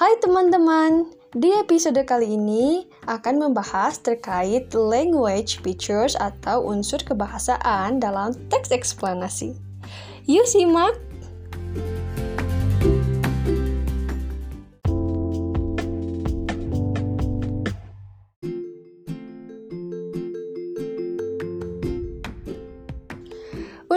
Hai teman-teman, di episode kali ini akan membahas terkait language features atau unsur kebahasaan dalam teks eksplanasi. Yuk simak!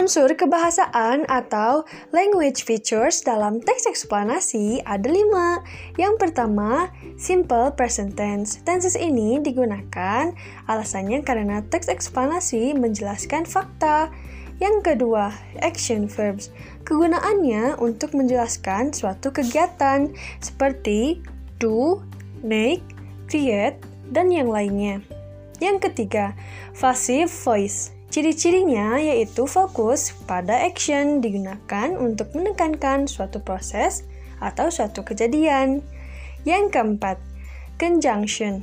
Unsur kebahasaan atau language features dalam teks eksplanasi ada lima. Yang pertama, simple present tense. Tenses ini digunakan alasannya karena teks eksplanasi menjelaskan fakta. Yang kedua, action verbs. Kegunaannya untuk menjelaskan suatu kegiatan seperti do, make, create, dan yang lainnya. Yang ketiga, passive voice. Ciri-cirinya yaitu fokus pada action digunakan untuk menekankan suatu proses atau suatu kejadian. Yang keempat, conjunction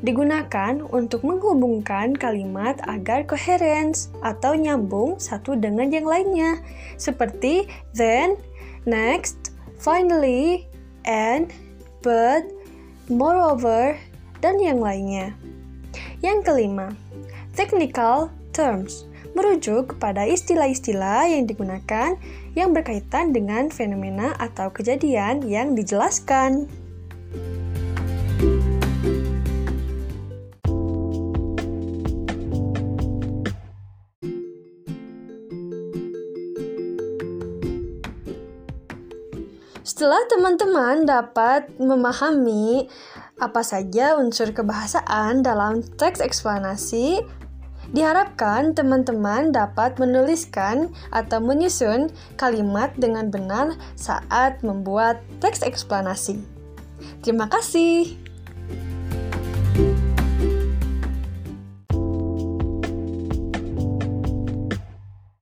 digunakan untuk menghubungkan kalimat agar coherence atau nyambung satu dengan yang lainnya, seperti then, next, finally, and, but, moreover, dan yang lainnya. Yang kelima, technical terms merujuk kepada istilah-istilah yang digunakan yang berkaitan dengan fenomena atau kejadian yang dijelaskan. Setelah teman-teman dapat memahami apa saja unsur kebahasaan dalam teks eksplanasi, Diharapkan teman-teman dapat menuliskan atau menyusun kalimat dengan benar saat membuat teks eksplanasi. Terima kasih.